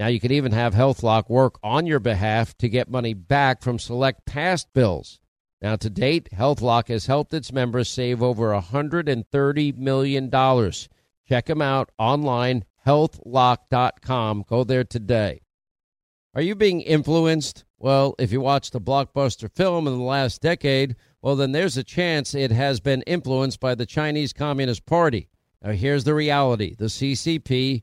Now you can even have HealthLock work on your behalf to get money back from select past bills. Now to date, HealthLock has helped its members save over $130 million. Check them out online, healthlock.com. Go there today. Are you being influenced? Well, if you watched a blockbuster film in the last decade, well, then there's a chance it has been influenced by the Chinese Communist Party. Now, here's the reality the CCP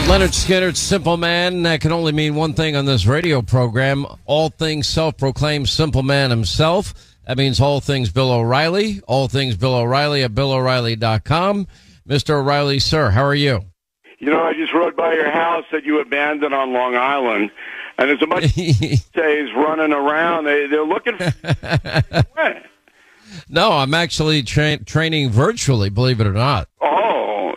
Right, Lynyrd Skynyrd, Simple Man. That can only mean one thing on this radio program. All things self-proclaimed Simple Man himself. That means all things Bill O'Reilly. All things Bill O'Reilly at BillO'Reilly.com. Mr. O'Reilly, sir, how are you? You know, I just rode by your house that you abandoned on Long Island, and there's a bunch of days running around. They, they're looking for. no, I'm actually tra- training virtually, believe it or not. Oh,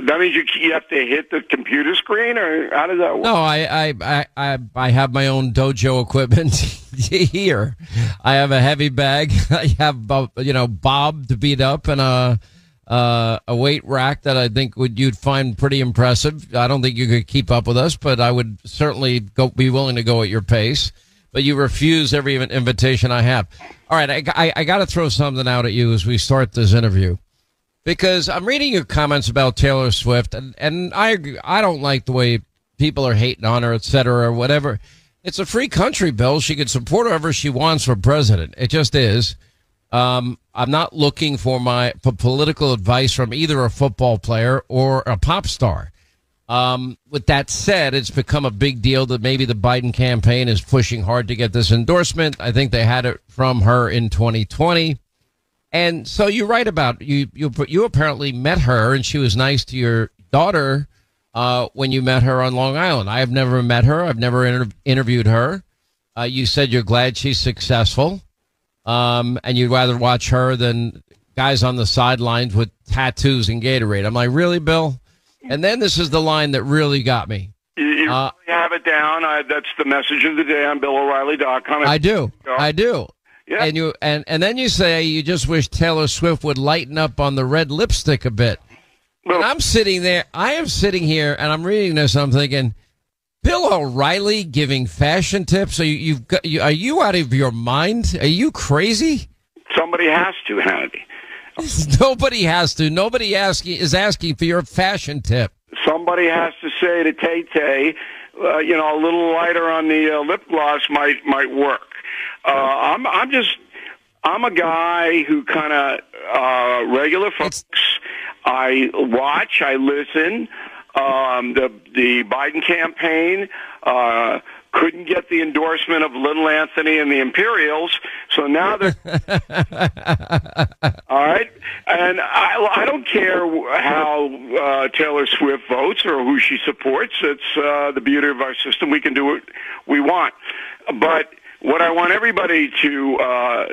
that means you you have to hit the computer screen, or how does that work? No, I I I I, have my own dojo equipment here. I have a heavy bag. I have you know Bob to beat up and a uh, a weight rack that I think would you'd find pretty impressive. I don't think you could keep up with us, but I would certainly go be willing to go at your pace. But you refuse every invitation I have. All right, I, I, I got to throw something out at you as we start this interview because I'm reading your comments about Taylor Swift, and, and I I don't like the way people are hating on her, et cetera, or whatever. It's a free country, Bill. She can support whoever she wants for president. It just is. Um, I'm not looking for my for political advice from either a football player or a pop star. Um, with that said, it's become a big deal that maybe the Biden campaign is pushing hard to get this endorsement. I think they had it from her in 2020. And so you write about you you you apparently met her and she was nice to your daughter uh, when you met her on Long Island. I have never met her. I've never inter- interviewed her. Uh, you said you're glad she's successful, um, and you'd rather watch her than guys on the sidelines with tattoos and Gatorade. I'm like, really, Bill? And then this is the line that really got me. You, you uh, really have it down. I, that's the message of the day on BillO'Reilly.com. I do. I do. Yeah. And you and and then you say you just wish Taylor Swift would lighten up on the red lipstick a bit. Well, and I'm sitting there. I am sitting here and I'm reading this. I'm thinking, Bill O'Reilly giving fashion tips. Are you, you've got? You, are you out of your mind? Are you crazy? Somebody has to, Hannity. Nobody has to. Nobody asking is asking for your fashion tip. somebody has to say to Tay Tay, uh, you know, a little lighter on the uh, lip gloss might might work. Uh, I'm I'm just I'm a guy who kind of uh, regular folks. I watch, I listen. Um, the the Biden campaign uh, couldn't get the endorsement of Little Anthony and the Imperials, so now they're all right. And I, I don't care how uh, Taylor Swift votes or who she supports. It's uh, the beauty of our system. We can do what we want, but what I want everybody to uh,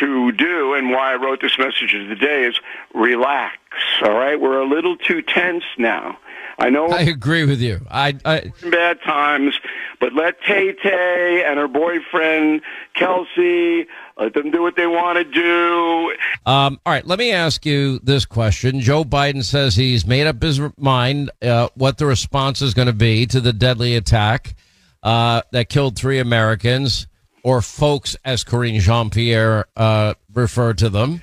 to do, and why I wrote this message today, is relax. All right, we're a little too tense now. I know I agree with you. I, I bad times, but let Tay Tay and her boyfriend Kelce let them do what they want to do. Um, all right, let me ask you this question. Joe Biden says he's made up his mind uh, what the response is going to be to the deadly attack uh, that killed three Americans or folks, as Karine Jean-Pierre uh, referred to them.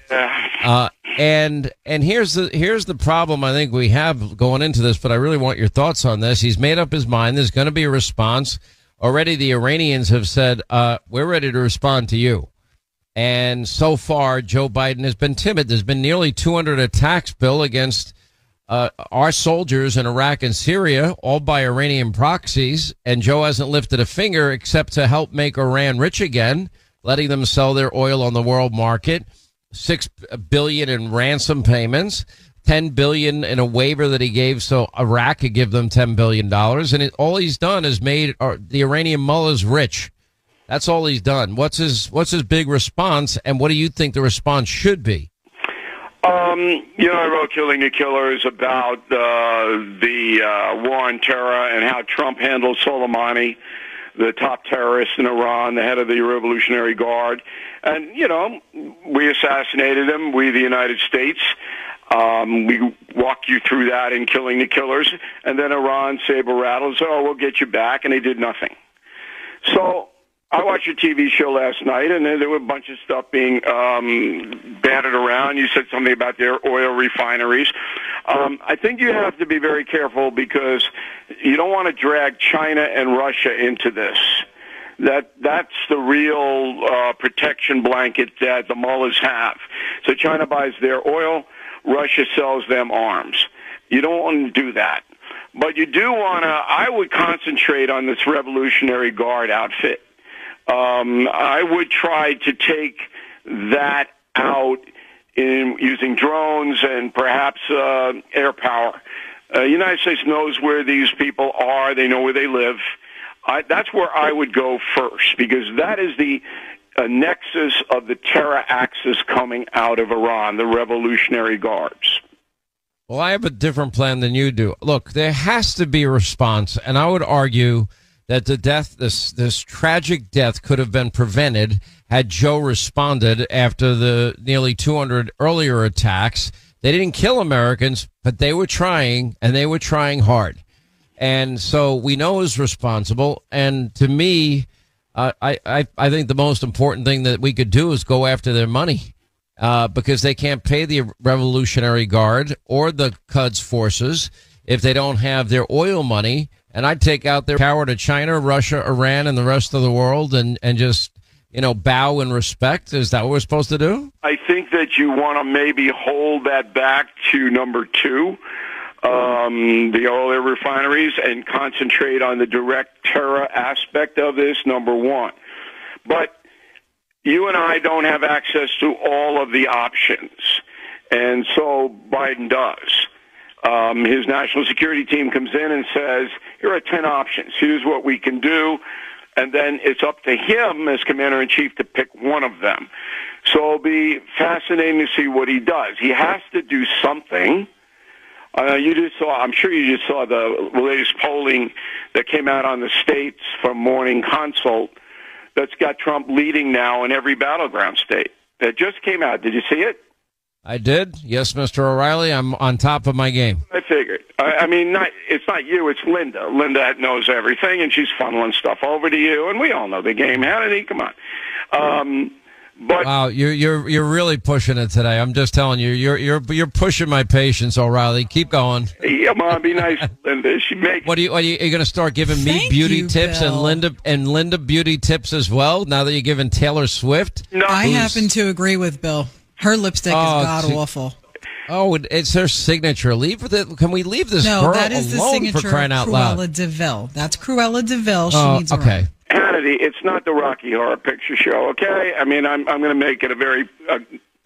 Uh, and and here's the here's the problem I think we have going into this, but I really want your thoughts on this. He's made up his mind. There's going to be a response. Already, the Iranians have said uh, we're ready to respond to you. And so far, Joe Biden has been timid. There's been nearly 200 attacks, Bill, against uh, our soldiers in Iraq and Syria, all by Iranian proxies, and Joe hasn't lifted a finger except to help make Iran rich again, letting them sell their oil on the world market. Six billion in ransom payments, ten billion in a waiver that he gave so Iraq could give them ten billion dollars, and it, all he's done is made uh, the Iranian mullahs rich. That's all he's done. What's his What's his big response, and what do you think the response should be? Um, you know, I wrote Killing the Killers about uh, the uh, war on terror and how Trump handled Soleimani, the top terrorist in Iran, the head of the Revolutionary Guard. And, you know, we assassinated him, we, the United States. Um, we walk you through that in Killing the Killers. And then Iran saber rattles, oh, we'll get you back. And they did nothing. So I watched your TV show last night, and there were a bunch of stuff being um, batted around. You said something about their oil refineries. Um, I think you have to be very careful because you don't want to drag China and Russia into this. That that's the real uh, protection blanket that the mullahs have. So China buys their oil, Russia sells them arms. You don't want to do that. But you do want to, I would concentrate on this Revolutionary Guard outfit um, I would try to take that out in using drones and perhaps uh, air power. Uh, the United States knows where these people are. They know where they live. I, that's where I would go first because that is the uh, nexus of the terror axis coming out of Iran, the Revolutionary Guards. Well, I have a different plan than you do. Look, there has to be a response, and I would argue that the death, this this tragic death, could have been prevented had Joe responded after the nearly 200 earlier attacks. They didn't kill Americans, but they were trying, and they were trying hard. And so we know is responsible. And to me, uh, I, I I think the most important thing that we could do is go after their money. Uh, because they can't pay the Revolutionary Guard or the Quds forces if they don't have their oil money and I'd take out their power to China, Russia, Iran, and the rest of the world, and and just you know bow in respect. Is that what we're supposed to do? I think that you want to maybe hold that back to number two, um, the oil refineries, and concentrate on the direct terror aspect of this. Number one, but you and I don't have access to all of the options, and so Biden does. Um, his national security team comes in and says, here are 10 options. Here's what we can do. And then it's up to him as commander in chief to pick one of them. So it'll be fascinating to see what he does. He has to do something. Uh, you just saw, I'm sure you just saw the latest polling that came out on the states from Morning Consult that's got Trump leading now in every battleground state. That just came out. Did you see it? I did. Yes, Mr. O'Reilly. I'm on top of my game. I figured. I, I mean, not, it's not you. It's Linda. Linda knows everything, and she's funneling stuff over to you. And we all know the game. Hannity, come on. Um, But Wow, you're you're you're really pushing it today. I'm just telling you, you're you're you're pushing my patience, O'Reilly. Keep going. yeah, Mom, be nice, Linda. She makes What are you? Are you, you going to start giving me Thank beauty you, tips and Linda and Linda beauty tips as well? Now that you're giving Taylor Swift, no. I happen to agree with Bill. Her lipstick Oh, is god awful. oh, it's her signature. Leave the. Can we leave this No, girl that is the alone signature for crying out Cruella loud? de Vil. That's Cruella de Vil. She Oh, needs okay. run. Hannity, it's not the Rocky Horror Picture Show, okay? I mean, I'm I'm going to make it a very uh,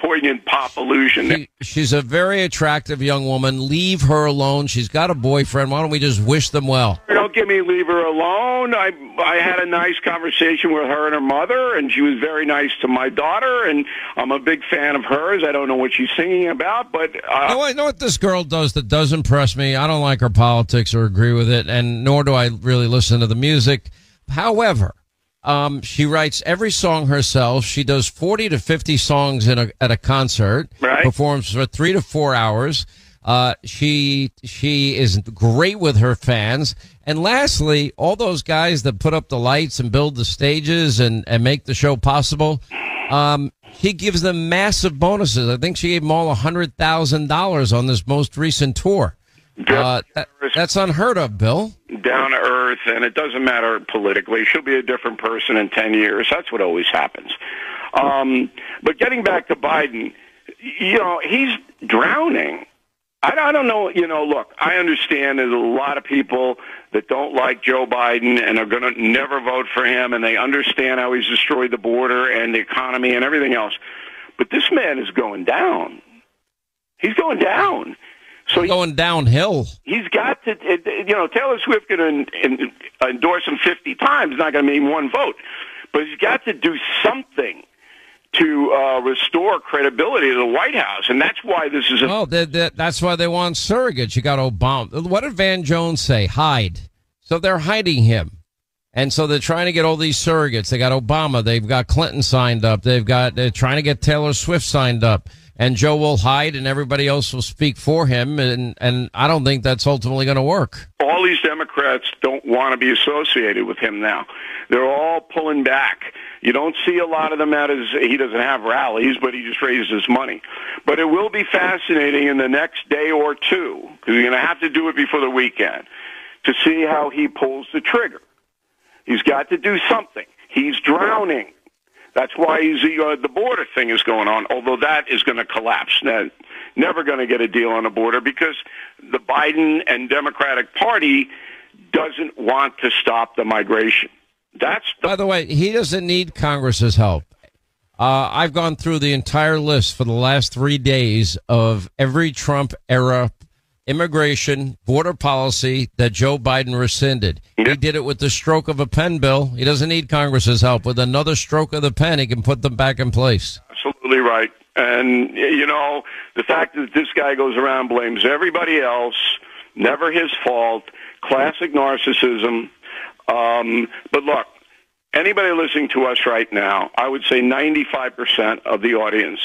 poignant pop illusion. She, she's a very attractive young woman. Leave her alone. She's got a boyfriend. Why don't we just wish them well? Don't give me leave her alone. I I had a nice conversation with her and her mother, and she was very nice to my daughter, and I'm a big fan of hers. I don't know what she's singing about, but uh, know, what, know what this girl does that does impress me? I don't like her politics or agree with it, and nor do I really listen to the music. However, um, she writes every song herself. She does 40 to 50 songs in a, at a concert, Right. performs for three to four hours. Uh, she she is great with her fans. And lastly, all those guys that put up the lights and build the stages and, and make the show possible, um, he gives them massive bonuses. I think she gave them all hundred thousand dollars on this most recent tour. Uh, that, that's unheard of, Bill. down and it doesn't matter politically. She'll be a different person in 10 years. That's what always happens. Um, but getting back to Biden, you know, he's drowning. I, I don't know, you know, look, I understand there's a lot of people that don't like Joe Biden and are going to never vote for him, and they understand how he's destroyed the border and the economy and everything else. But this man is going down. He's going down. So Going downhill. he's got to, you know, Taylor Swift can en- en- endorse him 50 times, not going to mean one vote. But he's got to do something to uh, restore credibility to the White House. And that's why this is a. Oh, that, that, that's why they want surrogates. You got Obama. What did Van Jones say? Hide. So they're hiding him. And so they're trying to get all these surrogates. They got Obama. They've got Clinton signed up. They've got, they're trying to get Taylor Swift signed up. And Joe will hide and everybody else will speak for him. And, and I don't think that's ultimately going to work. all these Democrats don't want to be associated with him now. They're all pulling back. You don't see a lot of them at his, he doesn't have rallies, but he just raises his money. But it will be fascinating in the next day or two, because you're going to have to do it before the weekend, to see how he pulls the trigger. He's got to do something. He's drowning. That's why uh, the border thing is going on, although that is going to collapse. Now, never going to get a deal on the border because the Biden and Democratic Party doesn't want to stop the migration. That's the By the way, he doesn't need Congress's help. Uh, I've gone through the entire list for the last three days of every Trump era immigration border policy that Joe Biden rescinded. He did it with the stroke of a pen, Bill. He doesn't need Congress's help. With another stroke of the pen, he can put them back in place. absolutely right. And, you know, the fact that this guy goes around blames everybody else, never his fault, classic narcissism. Um, but look, anybody listening to us right now, I would say 95% of the audience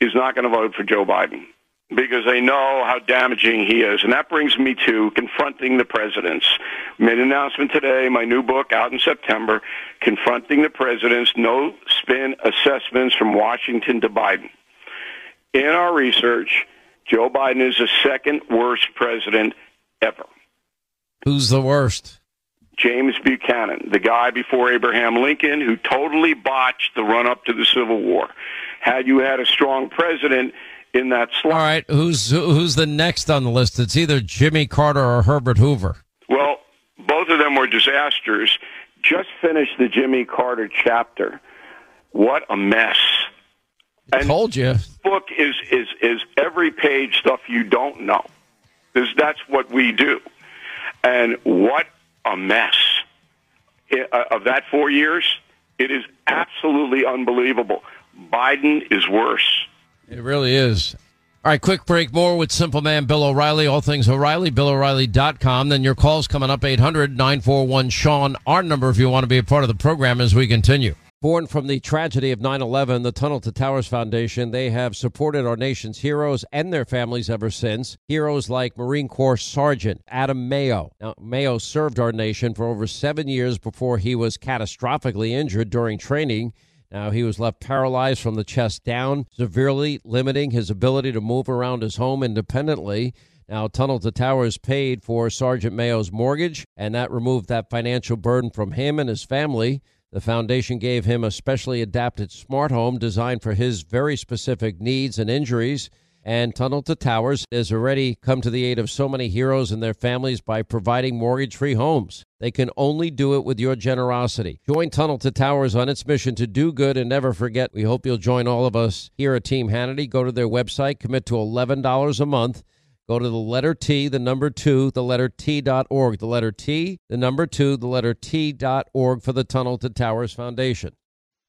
is not going to vote for Joe Biden because they know how damaging he is. And that brings me to confronting the presidents. Made an announcement today, my new book out in September, Confronting the Presidents, No Spin Assessments from Washington to Biden. In our research, Joe Biden is the second worst president ever. Who's the worst? James Buchanan, the guy before Abraham Lincoln who totally botched the run up to the Civil War. Had you had a strong president in that slot, right, who's who's the next on the list? It's either Jimmy Carter or Herbert Hoover. well, both of them were disasters. Just finished the Jimmy Carter chapter. What a mess. And- Told you. book is is is every page stuff you don't know. 'Cause that's what we do. And what a mess I- uh, of that four years. It is absolutely unbelievable. Biden is worse. It really is. All right, quick break. More with Simple Man Bill O'Reilly. All things O'Reilly, BillO'Reilly.com. Then your calls coming up 800 941 Sean. Our number if you want to be a part of the program as we continue. Born from the tragedy of 9 11, the Tunnel to Towers Foundation, they have supported our nation's heroes and their families ever since. Heroes like Marine Corps Sergeant Adam Mayo. Now, Mayo served our nation for over seven years before he was catastrophically injured during training. Now, he was left paralyzed from the chest down, severely limiting his ability to move around his home independently. Now, Tunnel to Towers paid for Sergeant Mayo's mortgage, and that removed that financial burden from him and his family. The foundation gave him a specially adapted smart home designed for his very specific needs and injuries. And Tunnel to Towers has already come to the aid of so many heroes and their families by providing mortgage free homes. They can only do it with your generosity. Join Tunnel to Towers on its mission to do good and never forget. We hope you'll join all of us here at Team Hannity. Go to their website, commit to $11 a month. Go to the letter T, the number two, the letter T dot org. The letter T, the number two, the letter T dot org for the Tunnel to Towers Foundation.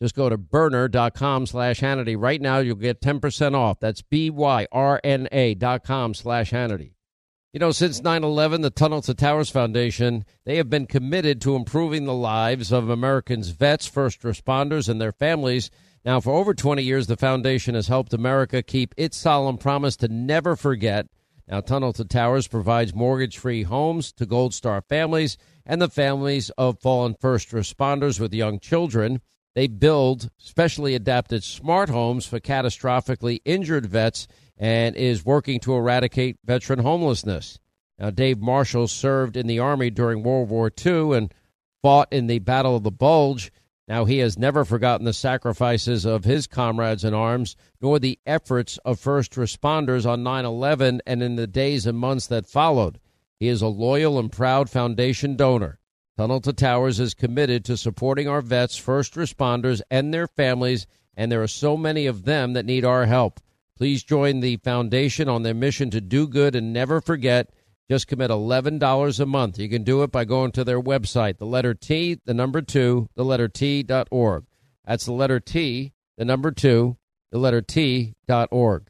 Just go to byrna.com slash Hannity. Right now, you'll get 10% off. That's B-Y-R-N-A dot com slash Hannity. You know, since 9-11, the Tunnel to Towers Foundation, they have been committed to improving the lives of Americans' vets, first responders, and their families. Now, for over 20 years, the foundation has helped America keep its solemn promise to never forget. Now, Tunnel to Towers provides mortgage-free homes to Gold Star families and the families of fallen first responders with young children. They build specially adapted smart homes for catastrophically injured vets and is working to eradicate veteran homelessness. Now, Dave Marshall served in the Army during World War II and fought in the Battle of the Bulge. Now, he has never forgotten the sacrifices of his comrades in arms, nor the efforts of first responders on 9 11 and in the days and months that followed. He is a loyal and proud foundation donor. Tunnel to Towers is committed to supporting our vets, first responders, and their families, and there are so many of them that need our help. Please join the foundation on their mission to do good and never forget. Just commit $11 a month. You can do it by going to their website, the letter T, the number two, the letter T dot org. That's the letter T, the number two, the letter T dot org.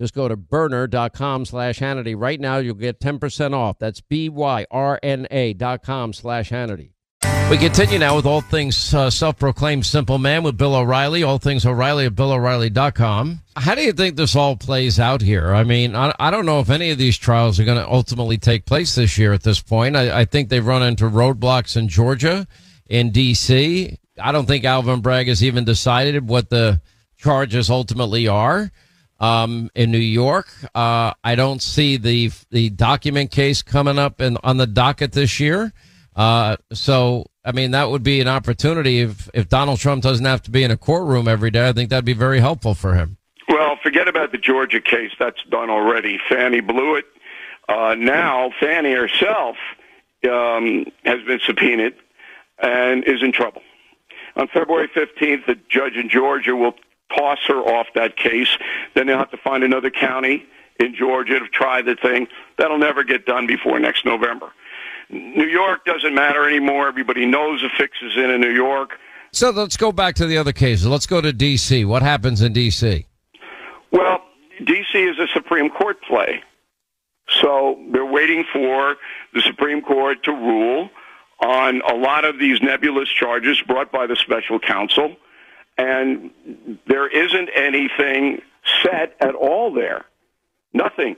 Just go to byrna.com slash Hannity. Right now, you'll get 10% off. That's B-Y-R-N-A dot com slash Hannity. We continue now with all things uh, self-proclaimed simple man with Bill O'Reilly. All things O'Reilly at BillO'Reilly.com. How do you think this all plays out here? I mean, I, I don't know if any of these trials are going to ultimately take place this year at this point. I, I think they've run into roadblocks in Georgia, in D.C. I don't think Alvin Bragg has even decided what the charges ultimately are um, in New York. Uh, I don't see the the document case coming up in, on the docket this year. Uh, so, I mean, that would be an opportunity if, if Donald Trump doesn't have to be in a courtroom every day. I think that'd be very helpful for him. Well, forget about the Georgia case. That's done already. Fani blew it. Uh, now, Fani herself um, has been subpoenaed and is in trouble. On February 15th, the judge in Georgia will toss her off that case. Then they'll have to find another county in Georgia to try the thing. That'll never get done before next November. New York doesn't matter anymore. Everybody knows the fix is in in New York. So let's go back to the other cases. Let's go to D.C. What happens in D.C.? Well, D.C. is a Supreme Court play. So they're waiting for the Supreme Court to rule on a lot of these nebulous charges brought by the special counsel and there isn't anything set at all there. Nothing.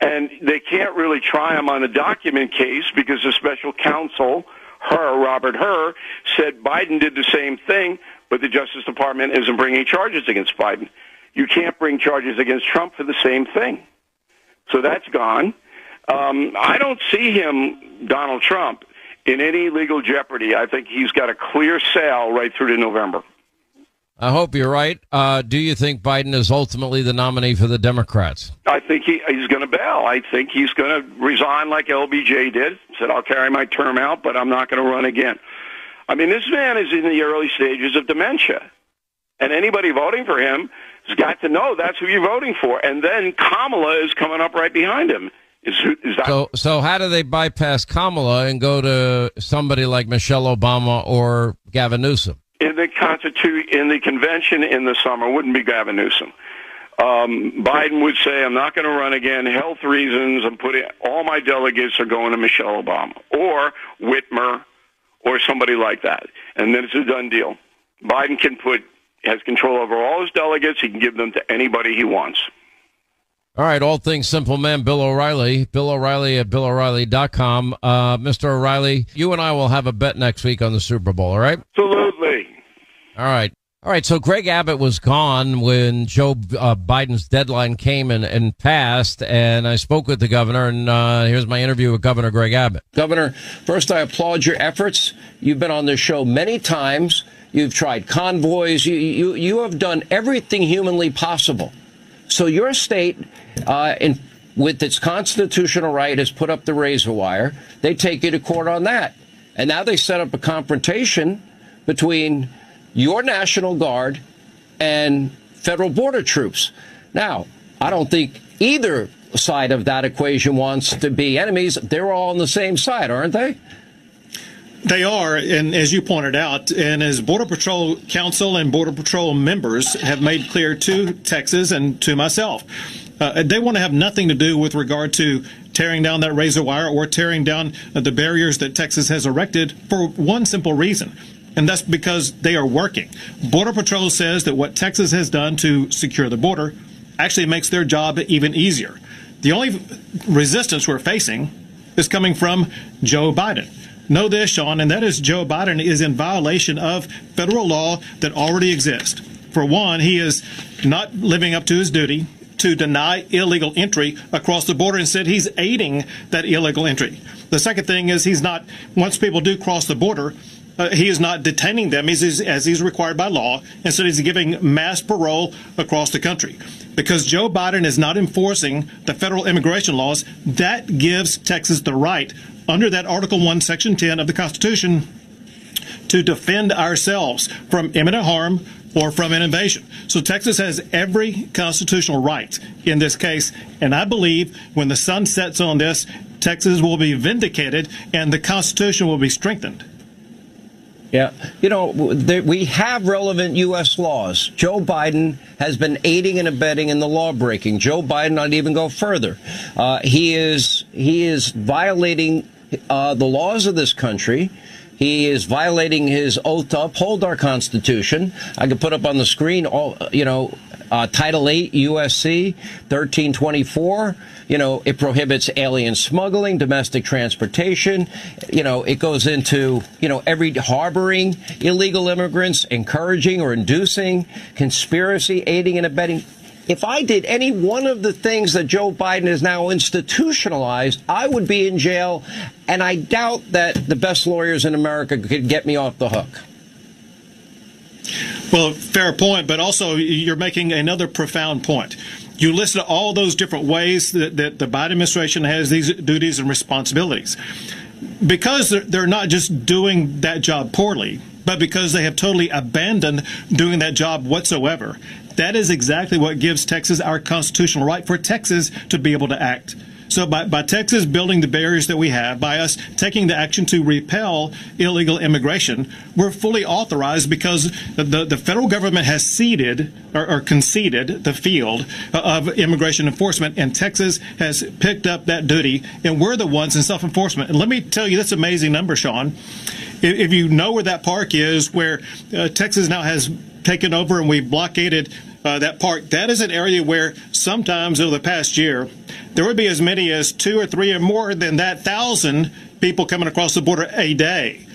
And they can't really try him on a document case because the special counsel, Hur, Robert Hur, said Biden did the same thing, but the Justice Department isn't bringing charges against Biden. You can't bring charges against Trump for the same thing. So that's gone. Um, I don't see him, Donald Trump, in any legal jeopardy. I think he's got a clear sail right through to November. I hope you're right. Uh, do you think Biden is ultimately the nominee for the Democrats? I think he, he's going to bail. I think he's going to resign like LBJ did. Said, I'll carry my term out, but I'm not going to run again. I mean, this man is in the early stages of dementia. And anybody voting for him has got to know that's who you're voting for. And then Kamala is coming up right behind him. Is, is that- so, so how do they bypass Kamala and go to somebody like Michelle Obama or Gavin Newsom? In the constitute in the convention in the summer wouldn't be Gavin Newsom. Um, Biden would say, "I'm not going to run again. Health reasons. I'm putting all my delegates are going to Michelle Obama or Whitmer or somebody like that, and then it's a done deal. Biden can put has control over all his delegates. He can give them to anybody he wants." All right, all things simple man, Bill O'Reilly. Bill O'Reilly at BillO'Reilly.com. Uh, Mr. O'Reilly, you and I will have a bet next week on the Super Bowl, all right? Absolutely. All right. All right. So Greg Abbott was gone when Joe uh, Biden's deadline came and, and passed. And I spoke with the governor, and uh, here's my interview with Governor Greg Abbott. Governor, first, I applaud your efforts. You've been on this show many times. You've tried convoys. You, you, you have done everything humanly possible. So your state, uh, in, with its constitutional right, has put up the razor wire. They take you to court on that. And now they set up a confrontation between your National Guard and federal border troops. Now, I don't think either side of that equation wants to be enemies. They're all on the same side, aren't they? They are, and as you pointed out, and as Border Patrol Council and Border Patrol members have made clear to Texas and to myself, uh, they want to have nothing to do with regard to tearing down that razor wire or tearing down the barriers that Texas has erected for one simple reason and that's because they are working. Border Patrol says that what Texas has done to secure the border actually makes their job even easier. The only resistance we're facing is coming from Joe Biden. Know this, Sean, and that is Joe Biden is in violation of federal law that already exists. For one, he is not living up to his duty to deny illegal entry across the border. Instead, he's aiding that illegal entry. The second thing is he's not, once people do cross the border, uh, he is not detaining them as he's, as he's required by law. Instead, he's giving mass parole across the country. Because Joe Biden is not enforcing the federal immigration laws, that gives Texas the right, under that Article 1, Section 10 of the Constitution, to defend ourselves from imminent harm or from an invasion. So Texas has every constitutional right in this case. And I believe when the sun sets on this, Texas will be vindicated and the Constitution will be strengthened. Yeah. You know, we have relevant U.S. laws. Joe Biden has been aiding and abetting in the law breaking. Joe Biden, I'd even go further. Uh, he is he is violating uh, the laws of this country. He is violating his oath to uphold our Constitution. I could put up on the screen all, you know, uh, Title 8 USC 1324. You know, it prohibits alien smuggling, domestic transportation. You know, it goes into, you know, every harboring illegal immigrants, encouraging or inducing, conspiracy, aiding and abetting if I did any one of the things that Joe Biden has now institutionalized, I would be in jail, and I doubt that the best lawyers in America could get me off the hook. Well, fair point, but also you're making another profound point. You listed all those different ways that, that the Biden administration has these duties and responsibilities. Because they're, they're not just doing that job poorly, but because they have totally abandoned doing that job whatsoever. That is exactly what gives Texas our constitutional right for Texas to be able to act. So by, by Texas building the barriers that we have, by us taking the action to repel illegal immigration, we're fully authorized because the, the federal government has ceded or, or conceded the field of immigration enforcement, and Texas has picked up that duty, and we're the ones in self-enforcement. And let me tell you this amazing number, Sean. If, if you know where that park is, where uh, Texas now has taken over and we've blockaded uh, that park, that is an area where sometimes over the past year, there would be as many as two or three or more than that thousand people coming across the border a day.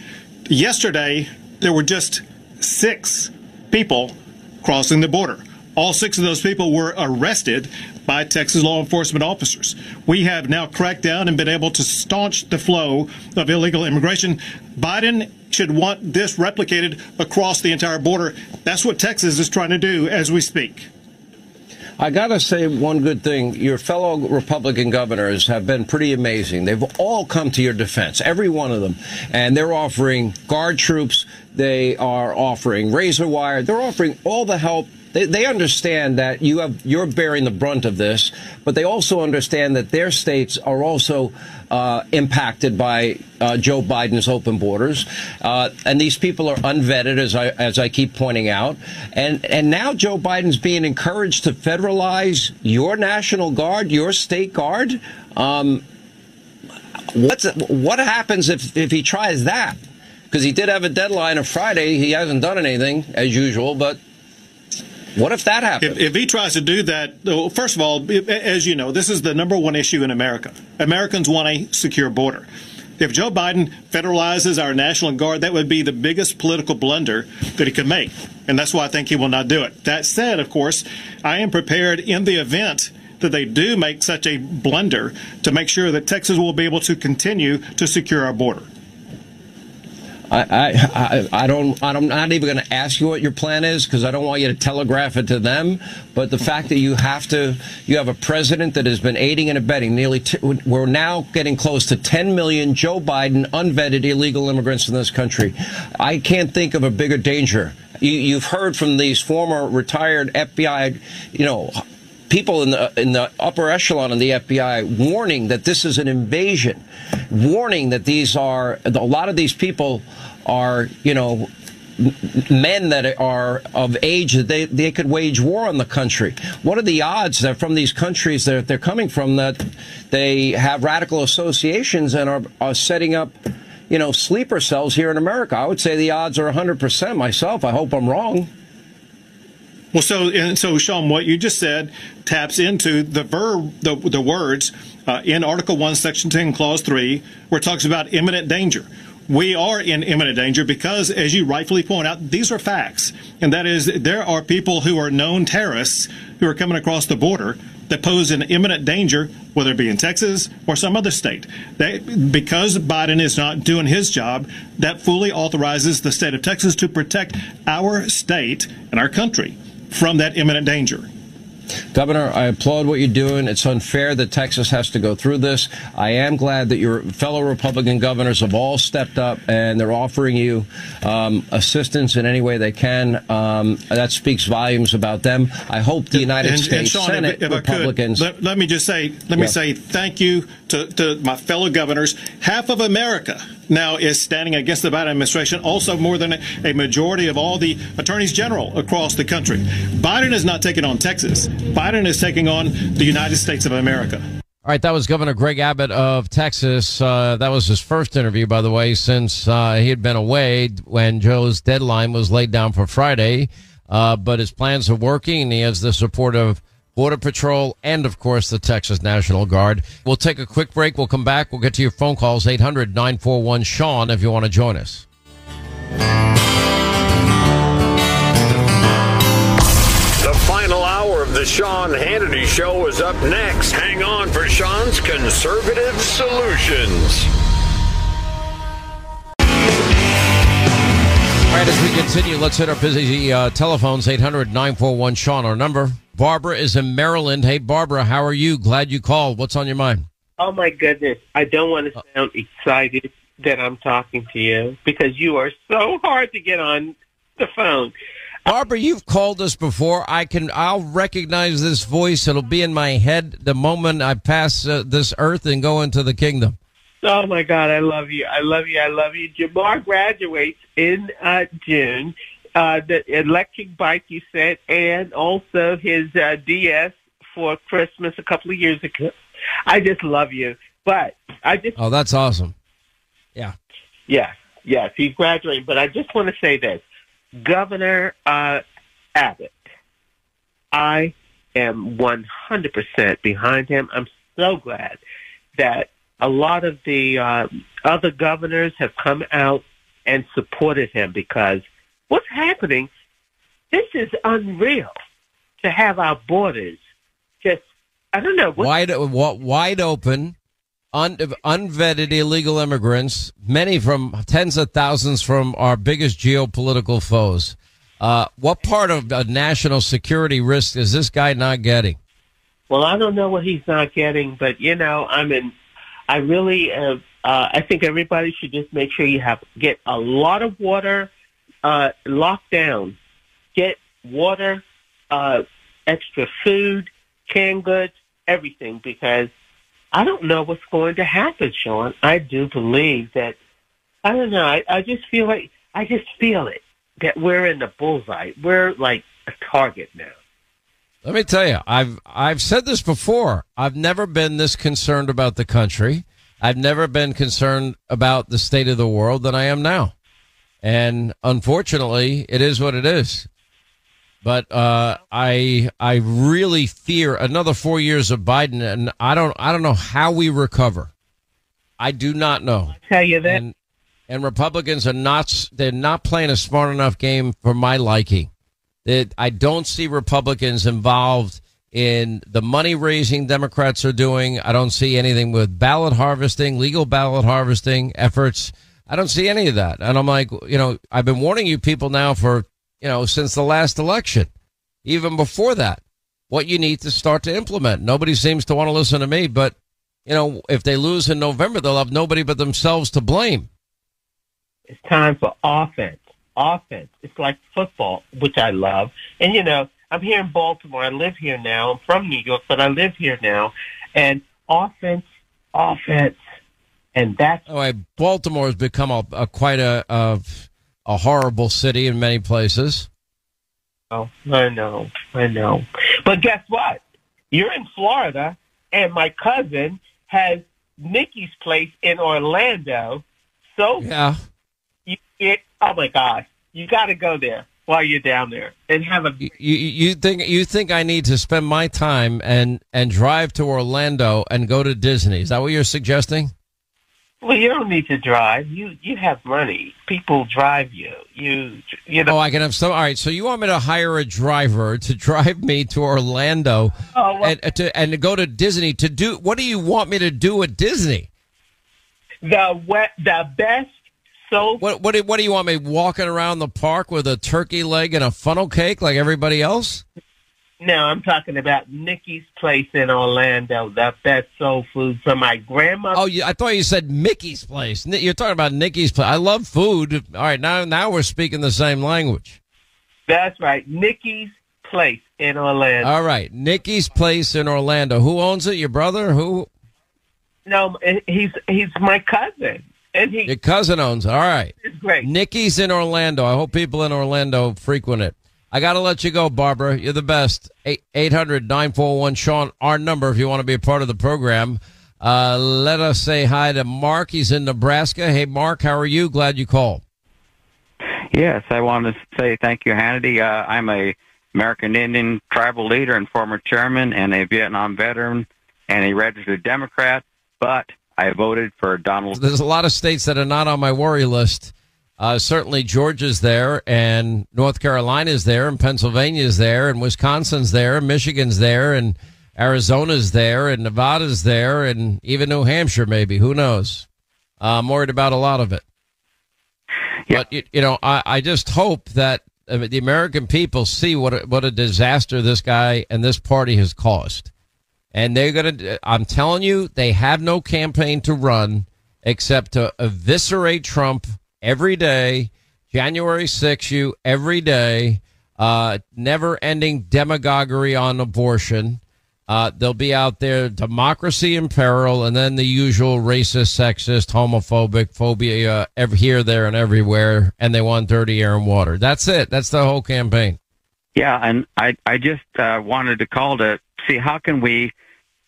Yesterday, there were just six people crossing the border. All six of those people were arrested by Texas law enforcement officers. We have now cracked down and been able to staunch the flow of illegal immigration. Biden should want this replicated across the entire border. That's what Texas is trying to do as we speak. I got to say one good thing. Your fellow Republican governors have been pretty amazing. They've all come to your defense, every one of them. And they're offering guard troops. They are offering razor wire. They're offering all the help they, they understand that you have you're bearing the brunt of this, but they also understand that their states are also uh, impacted by uh, Joe Biden's open borders, uh, and these people are unvetted, as I as I keep pointing out, and and now Joe Biden's being encouraged to federalize your national guard, your state guard. Um, what's what happens if if he tries that? Because he did have a deadline of Friday. He hasn't done anything as usual, but what if that happens? If, if, he tries to do that, well, first of all, as you know, this is the number one issue in America. Americans want a secure border. If Joe Biden federalizes our National Guard, that would be the biggest political blunder that he could make. And that's why I think he will not do it. That said, of course, I am prepared in the event that they do make such a blunder to make sure that Texas will be able to continue to secure our border. I, I, I don't, I'm not even going to ask you what your plan is because I don't want you to telegraph it to them. But the fact that you have to, you have a president that has been aiding and abetting nearly, t- we're now getting close to 10 million Joe Biden unvetted illegal immigrants in this country. I can't think of a bigger danger. You, you've heard from these former retired FBI, you know, people in the in the upper echelon of the FBI warning that this is an invasion, warning that these are a lot of these people are you know men that are of age that they, they could wage war on the country. What are the odds that from these countries that they're coming from that they have radical associations and are, are setting up, you know, sleeper cells here in America? I would say the odds are 100% myself. I hope I'm wrong. Well, so and so, Sean, what you just said taps into the verb, the, the words uh, in Article One, Section Ten, Clause Three, where it talks about imminent danger. we are in imminent danger because, as you rightfully point out, these are facts. And that is, there are people who are known terrorists who are coming across the border that pose an imminent danger, whether it be in Texas or some other state. They, because Biden is not doing his job, that fully authorizes the state of Texas to protect our state and our country from that imminent danger. Governor, I applaud what you're doing. It's unfair that Texas has to go through this. I am glad that your fellow Republican governors have all stepped up and they're offering you um, assistance in any way they can. Um, that speaks volumes about them. I hope the United and, States and Sean, Senate if, if Republicans. Let, let, me just say, let me say thank you to, to my fellow governors. Half of America now is standing against the Biden administration. Also, more than a, majority of all the attorneys general across the country. Biden is not taking on Texas. Biden is taking on the United States of America. All right, that was Governor Greg Abbott of Texas. Uh, that was his first interview, by the way, since uh, he had been away when Joe's deadline was laid down for Friday. Uh, but his plans are working, and he has the support of Border Patrol and, of course, the Texas National Guard. We'll take a quick break. We'll come back. We'll get to your phone calls, 800 941 Sean, if you want to join us. The final hour of the Sean Hannity Show is up next. Hang on for Sean's conservative solutions. All right, as we continue, let's hit our busy uh, telephones, 800 941 Sean, our number. Barbara is in Maryland. Hey, Barbara, how are you? Glad you called. What's on your mind? Oh my goodness. I don't want to sound excited that I'm talking to you because you are so hard to get on the phone. Barbara, you've called us before. I can, I'll recognize this voice. It'll be in my head the moment I pass uh, this earth and go into the kingdom. Oh my God, I love you. I love you. I love you. Jamar graduates in uh, June. Uh, the electric bike you said, and also his uh, DS for Christmas a couple of years ago. I just love you. But I just Oh, that's awesome. Yeah. Yes, yes, he's graduating. But I just want to say this, Governor uh, Abbott, I am 100% behind him. I'm so glad that a lot of the uh, other governors have come out and supported him because what's happening, this is unreal to have our borders just, I don't know. Wide, wide open, un, unvetted illegal immigrants, many from tens of thousands from our biggest geopolitical foes. Uh, what part of a national security risk is this guy not getting? Well, I don't know what he's not getting, but you know, I mean, I really, uh, uh, I think everybody should just make sure you have get a lot of water uh, down. Get water, uh, extra food, canned goods, everything, because I don't know what's going to happen, Sean. I do believe that. I don't know. I, I just feel like I just feel it that we're in the bullseye. We're like a target now. Let me tell you, I've I've said this before. I've never been this concerned about the country. I've never been concerned about the state of the world than I am now. And unfortunately, it is what it is. But uh, I I really fear another four years of Biden, and I don't I don't know how we recover. I do not know. I'll Tell you that. And and Republicans are not they're not playing a smart enough game for my liking. That I don't see Republicans involved in the money raising Democrats are doing. I don't see anything with ballot harvesting, legal ballot harvesting efforts. I don't see any of that. And I'm like, you know, I've been warning you people now for, you know, since the last election, even before that, what you need to start to implement. Nobody seems to want to listen to me, but, you know, if they lose in November, they'll have nobody but themselves to blame. It's time for offense. Offense. It's like football, which I love. And you know, I'm here in Baltimore. I live here now. I'm from New York, but I live here now. And offense, offense, and that's Oh, Baltimore has become a, a quite a, a a horrible city in many places. oh, I know, I know. But guess what? You're in Florida, and my cousin has Nikki's place in Orlando. So Yeah, you, it, oh my gosh, you got to go there while you're down there and have a you, you you think you think I need to spend my time and and drive to Orlando and go to Disney? Is that what you're suggesting? Well, you don't need to drive. You you have money. People drive you. You you know. Oh, I can have some. All right, so you want me to hire a driver to drive me to Orlando Oh, well- and uh, to and to go to Disney to do? What do you want me to do at Disney? the wet, the best soap. What what do, what do you want me walking around the park with a turkey leg and a funnel cake like everybody else? No, I'm talking about Nikki's place in Orlando. The best soul food from my grandma. Oh, you, I thought you said Mickey's place. You're talking about Nikki's place. I love food. All right, now now we're speaking the same language. That's right, Nikki's place in Orlando. All right, Nikki's place in Orlando. Who owns it? Your brother? Who? no, he's he's my cousin, and he Your cousin owns. it. All right. great. Nikki's in Orlando. I hope people in Orlando frequent it. I got to let you go, Barbara. You're the best. 800 941 Sean, our number if you want to be a part of the program. Uh, let us say hi to Mark. He's in Nebraska. Hey, Mark, how are you? Glad you called. Yes, I want to say thank you, Hannity. Uh, I'm a American Indian tribal leader and former chairman and a Vietnam veteran and a registered Democrat, but I voted for Donald. There's a lot of states that are not on my worry list. Uh, certainly Georgia's there, and North Carolina's there, and Pennsylvania's there, and Wisconsin's there, and Michigan's there, and Arizona's there, and Nevada's there, and even New Hampshire, maybe. Who knows? Uh, I'm worried about a lot of it. Yeah. But, you, you know, I, I just hope that uh, the American people see what a, what a disaster this guy and this party has caused. And they're going to, I'm telling you, they have no campaign to run except to eviscerate Trump every day, January 6 you every day, uh, never ending demagoguery on abortion. Uh, they'll be out there, democracy in peril, and then the usual racist, sexist, homophobic phobia every, here, there, and everywhere. And they want dirty air and water. That's it. That's the whole campaign. Yeah, and I I just uh, wanted to call to see how can we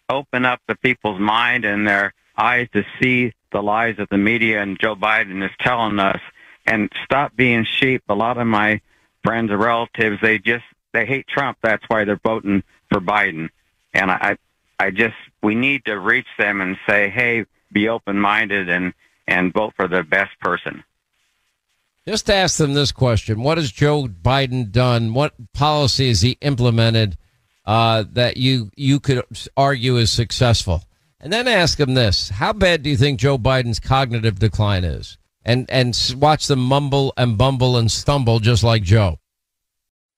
open up the people's mind and their eyes to see the lies that the media and Joe Biden is telling us and stop being sheep. A lot of my friends or relatives they just they hate Trump. That's why they're voting for Biden. And I I just we need to reach them and say, hey, be open minded and and vote for the best person. Just ask them this question: What has Joe Biden done? What policy has he implemented uh, that you you could argue is successful? And then ask them this: How bad do you think Joe Biden's cognitive decline is? And and watch them mumble and bumble and stumble just like Joe.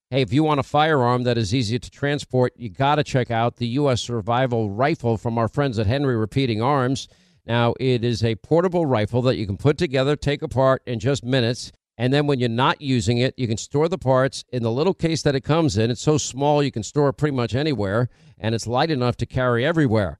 Hey, if you want a firearm that is easy to transport, you got to check out the U.S. Survival Rifle from our friends at Henry Repeating Arms. Now, it is a portable rifle that you can put together, take apart in just minutes. And then when you're not using it, you can store the parts in the little case that it comes in. It's so small you can store it pretty much anywhere, and it's light enough to carry everywhere.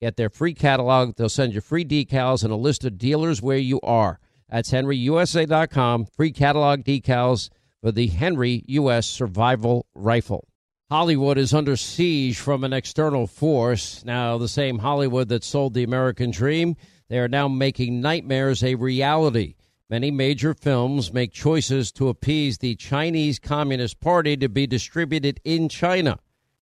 Get their free catalog. They'll send you free decals and a list of dealers where you are. That's henryusa.com. Free catalog decals for the Henry U.S. Survival Rifle. Hollywood is under siege from an external force. Now, the same Hollywood that sold the American dream, they are now making nightmares a reality. Many major films make choices to appease the Chinese Communist Party to be distributed in China.